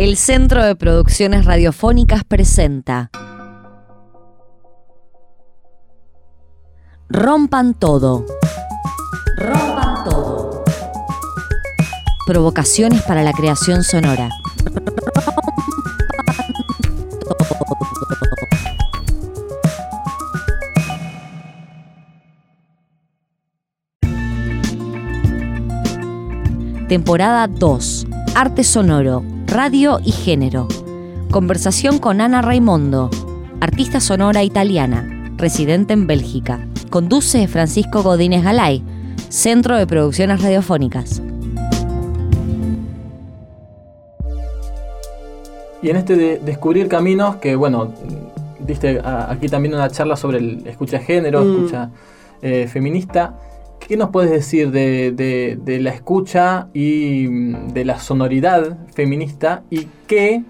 El Centro de Producciones Radiofónicas presenta Rompan todo. Rompan todo. Provocaciones para la creación sonora. Temporada 2. Arte sonoro, radio y género. Conversación con Ana Raimondo, artista sonora italiana, residente en Bélgica. Conduce Francisco Godínez Galay, Centro de Producciones Radiofónicas. Y en este de descubrir caminos, que bueno, diste aquí también una charla sobre el escucha género, Mm. escucha eh, feminista. ¿Qué nos puedes decir de, de- de la escucha y mm, de la sonoridad feminista y qué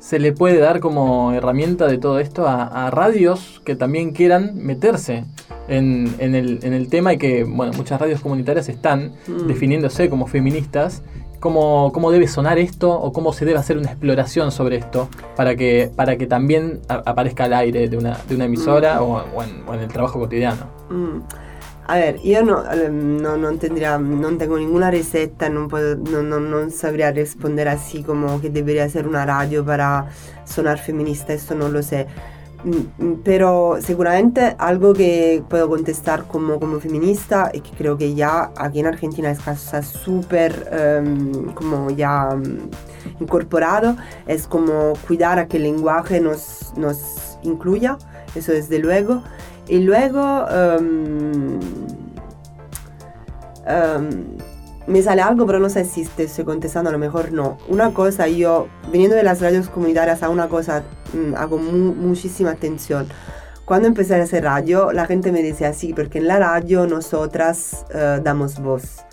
se le puede dar como herramienta de todo esto a, a radios que también quieran meterse en, en el, en el tema y que, bueno, muchas radios comunitarias están Mm. definiéndose como feministas? ¿Cómo, ¿Cómo debe sonar esto o cómo se debe hacer una exploración sobre esto para que, para que también a- aparezca al aire de una, de una emisora o, o en, o en el trabajo cotidiano? Mm. A ver, io no, eh, no- non, tendría, non tengo ninguna receta, puedo- no- no- non sabría responder así como que debería ser una radio para sonar feminista, esto no lo sé. Mm, mm, Pero seguramente algo que puedo contestar como, como feminista y que creo que ya aquí en Argentina es súper em, como ya mm, incorporado, es como cuidar a que el lenguaje nos, nos incluya, eso desde luego. Y luego em, em, me sale algo, pero no sé si te estoy contestando, a lo mejor no. Una cosa, yo, viniendo de las radios comunitarias, a una cosa mm, hago mu- muchísima atención. Cuando empecé a hacer radio, la gente me decía así, porque en la radio nosotras eh, damos voz.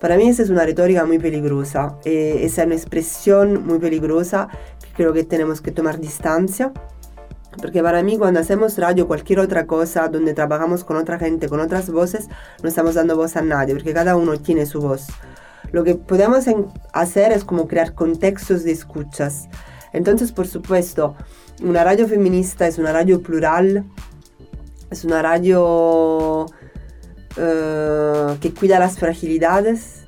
Para mí esa es una retórica muy peligrosa, eh, esa es una expresión muy peligrosa que creo que tenemos que tomar distancia. Porque para mí cuando hacemos radio cualquier otra cosa donde trabajamos con otra gente, con otras voces, no estamos dando voz a nadie, porque cada uno tiene su voz. Lo que podemos hacer es como crear contextos de escuchas. Entonces, por supuesto, una radio feminista es una radio plural, es una radio eh, que cuida las fragilidades,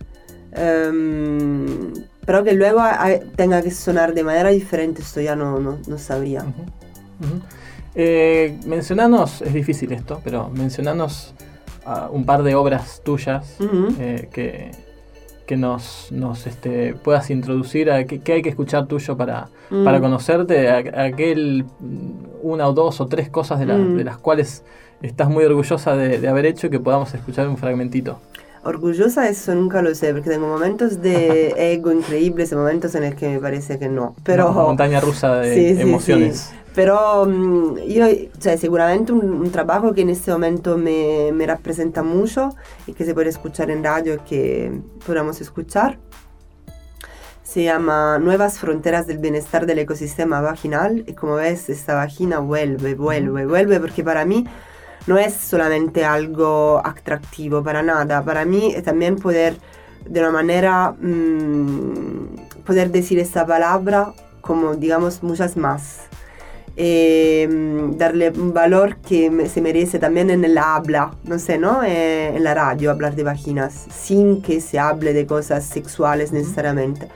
em, pero que luego hay- tenga que sonar de manera diferente, esto ya no, no, no sabría. Eh, mencionanos, es difícil esto, pero mencionanos ah, un par de obras tuyas eh, que, que nos, nos este, puedas introducir a qué, hay que escuchar tuyo para, para conocerte, a- aquel mm, una o dos o tres cosas de, la- de las cuales estás muy orgullosa de, de haber hecho y que podamos escuchar un fragmentito. Orgullosa eso nunca lo sé, porque tengo momentos de ego increíbles y momentos en el que me parece que no. Pero, Una montaña rusa de Sí, sí, emociones. sí. Pero mm, io, cioè, sicuramente un, un trabajo que en este momento me, me representa mucho y que se puede escuchar en radio y que podamos escuchar. Se llama Nuevas Fronteras del Bienestar del Ecosistema Vaginal y como ves esta vagina vuelve, vuelve, vuelve porque para mí no es solamente algo atractivo para nada, para mí es también poder de una manera mm, poder decir esta palabra como digamos muchas más. Eh, darle un valor que se merece también en el habla, no sé, ¿no? Eh, en la radio, hablar de vaginas, sin que se hable de cosas sexuales necesariamente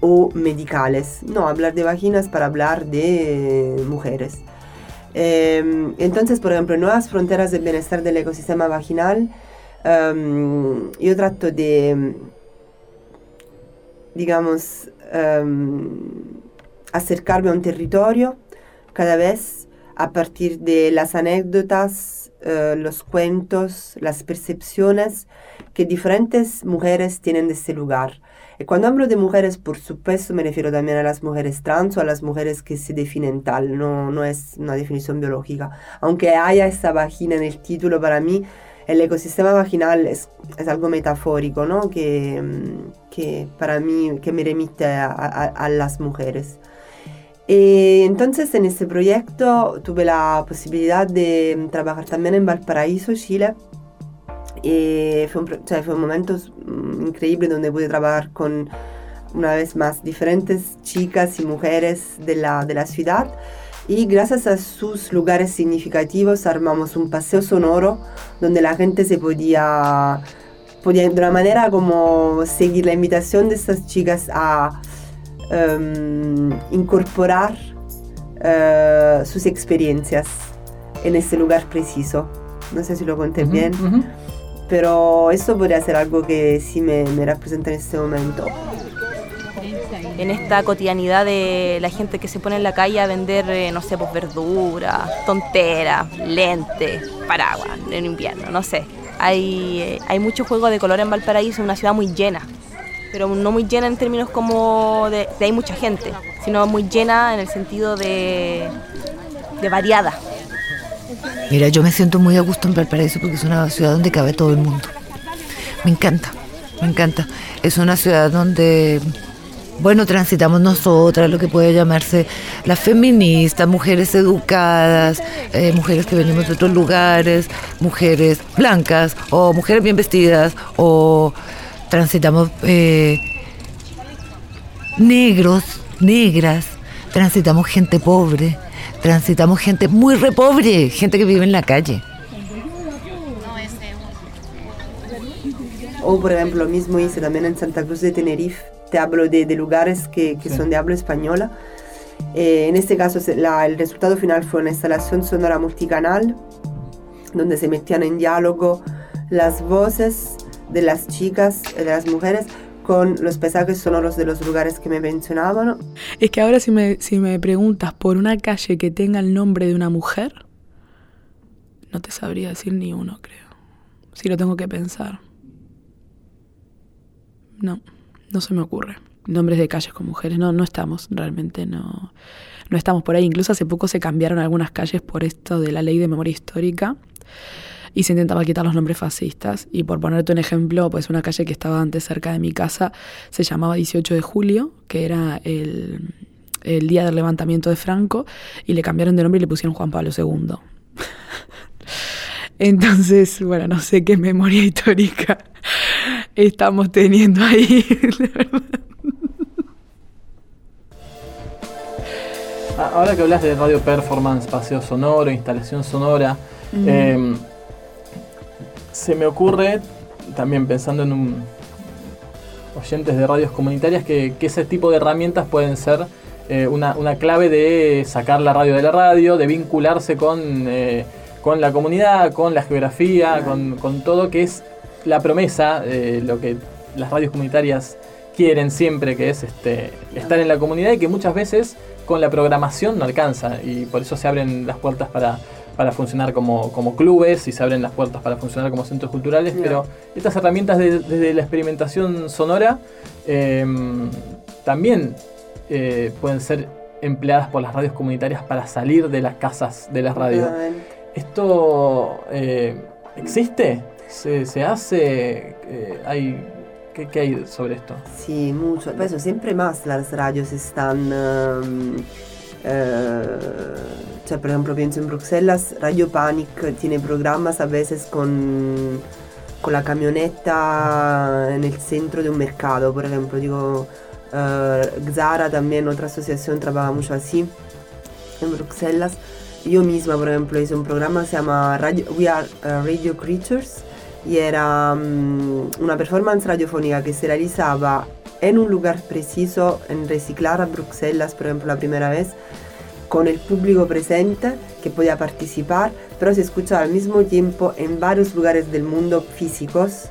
o medicales. No, hablar de vaginas para hablar de mujeres. Eh, entonces, por ejemplo, Nuevas Fronteras del Bienestar del Ecosistema Vaginal, em, yo trato de, digamos, em, acercarme a un territorio cada vez a partir de las anécdotas, eh, los cuentos, las percepciones que diferentes mujeres tienen de este lugar. Y cuando hablo de mujeres, por supuesto, me refiero también a las mujeres trans o a las mujeres que se definen tal, no, no es una definición biológica. Aunque haya esta vagina en el título, para mí el ecosistema vaginal es, es algo metafórico, ¿no? Que, mm, que para mí, que me remite a, a- a las mujeres. Y entonces en este proyecto tuve la posibilidad de mm, trabajar también en Valparaíso, Chile. Y fue un, pro- cioè, fue mm, increíble donde pude trabajar con una vez más, diferentes chicas y mujeres de la, de la ciudad. Y gracias a sus lugares significativos armamos un paseo sonoro donde la gente se podía, podía de una manera como seguir la invitación de estas chicas a em, incorporar eh, sus experiencias en ese lugar preciso. No sé si lo conté bien, pero esto podría ser algo que sí me, me representa en este momento en esta cotidianidad de la gente que se pone en la calle a vender, eh, no sé, pues verduras, tonteras, lentes, paraguas en invierno, no sé. Hay, eh, hay mucho juego de color en Valparaíso, una ciudad muy llena, pero no muy llena en términos como de, hay mucha gente, sino muy llena en el sentido de, de variada. Mira, yo me siento muy a gusto en Valparaíso porque es una ciudad donde cabe todo el mundo. Me encanta, me encanta. Es una ciudad donde bueno, transitamos nosotras, lo que puede llamarse las feministas, mujeres educadas, eh, mujeres que venimos de otros lugares, mujeres blancas o mujeres bien vestidas o transitamos eh, negros, negras, transitamos gente pobre, transitamos gente muy repobre, gente que vive en la calle. O por ejemplo, lo mismo hice también en Santa Cruz de Tenerife hablo de, lugares que, son de habla española. Eh, en este caso el resultado final fue una instalación sonora multicanal donde se metían en diálogo las voces de las chicas, de las mujeres, con los paisajes sonoros de los lugares que me mencionaban. Es que ahora si me, si me preguntas por una calle que tenga el nombre de una mujer, no te sabría decir ni uno, creo. Si lo tengo que pensar. No no se me ocurre. Nombres de calles con mujeres, no, no estamos, realmente no, no estamos por ahí. Incluso hace poco se cambiaron algunas calles por esto de la ley de memoria histórica y se intentaba quitar los nombres fascistas. Y por ponerte un ejemplo, pues una calle que estaba antes cerca de mi casa se llamaba 18 de julio, que era el, el día del levantamiento de Franco, y le cambiaron de nombre y le pusieron Juan Pablo II. Entonces, bueno, no sé qué memoria histórica estamos teniendo ahí. Ah, ahora que hablas de radio performance, paseo sonoro, instalación sonora, se me ocurre, también pensando en un, oyentes de radios comunitarias, que, ese tipo de herramientas pueden ser eh, una, clave de sacar la radio de la radio, de vincularse con, eh, con la comunidad, con la geografía, con, con todo, que es la promesa, eh, lo que las radios comunitarias quieren siempre, que es este, estar en la comunidad y que muchas veces con la programación no alcanza y por eso se abren las puertas para, funcionar como, clubes y se abren las puertas para funcionar como centros culturales, pero estas herramientas desde la experimentación sonora em, también eh, pueden ser empleadas por las radios comunitarias para salir de las casas de las radios. ¿Esto eh, existe? se, hace? Eh, hay, ¿qué, hay sobre esto? Sí, mucho. Por eso siempre más las radios están... Um, uh, por ejemplo, pienso en Bruselas, Radio Panic tiene programas a veces con, con la camioneta en el centro de un mercado, por ejemplo, digo, uh, Zara también, otra asociación, trabaja mucho así en Bruselas. Yo misma, por ejemplo, hice un programa que se llama Radio, We Are uh, Radio Creatures, y era um, una performance radiofónica que se realizaba en un lugar preciso, en Reciclar a Bruselas, por ejemplo, la primera vez, con el público presente que podía participar, pero se escuchaba al mismo tiempo en varios lugares del mundo físicos.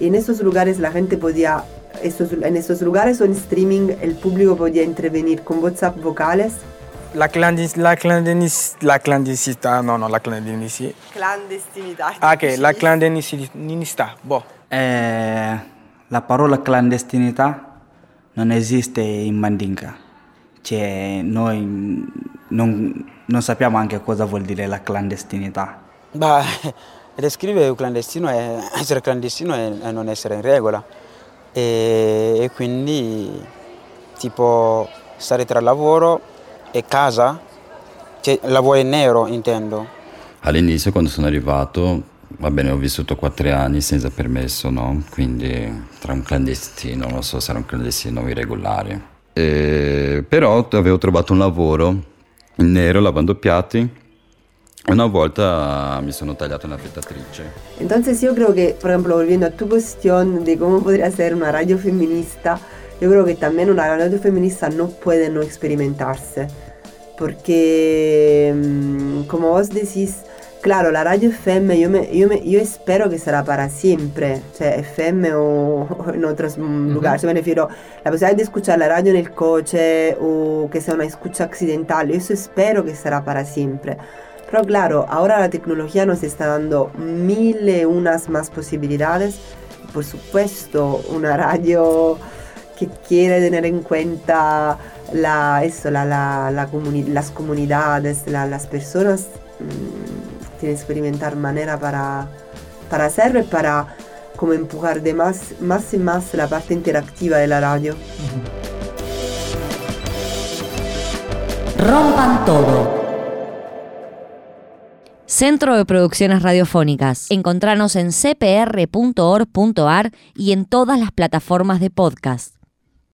Y en esos lugares la gente podía, en esos lugares o en streaming, el público podía intervenir con WhatsApp vocales la, clandis, la, clandis, la clandestinità, no, no, la clandestinità. Clandestinità. Ah, ok, la clandestinità, boh. Eh, la parola clandestinità non esiste in Mandinka. Cioè, noi non, non sappiamo anche cosa vuol dire la clandestinità. Beh, descrivere un clandestino è essere clandestino e non essere in regola. E, e quindi, tipo, stare tra lavoro e casa, cioè, lavoro in nero intendo. All'inizio quando sono arrivato va bene, ho vissuto quattro anni senza permesso, no? Quindi tra un clandestino, non so se era un clandestino irregolare. E, però avevo trovato un lavoro in nero lavando piatti. Una volta mi sono tagliato una affettatrice. Entonces yo creo que, por ejemplo, volviendo a tu cuestión de cómo podría ser una radio feminista, yo creo que también una radio feminista no puede no experimentarse. Porque, mm, como vos decís, claro, la radio FM yo, me, yo, me, yo espero que será para siempre, cioè FM o, o en otros mm, lugares. Yo me refiero la posibilidad de escuchar la radio en el coche o que sea una escucha accidental, eso espero que será para siempre. Pero claro, ahora la tecnología nos está dando mil y unas más posibilidades. Por supuesto, una radio que quiere tener en cuenta la, eso, la, la, la comuni- las comunidades, la- las personas, mm, tiene que experimentar manera para, para hacerlo y para como empujar de más, más y más la parte interactiva de la radio. Rompan todo. Centro de Producciones Radiofónicas. Encontranos en cpr.org.ar y en todas las plataformas de podcast.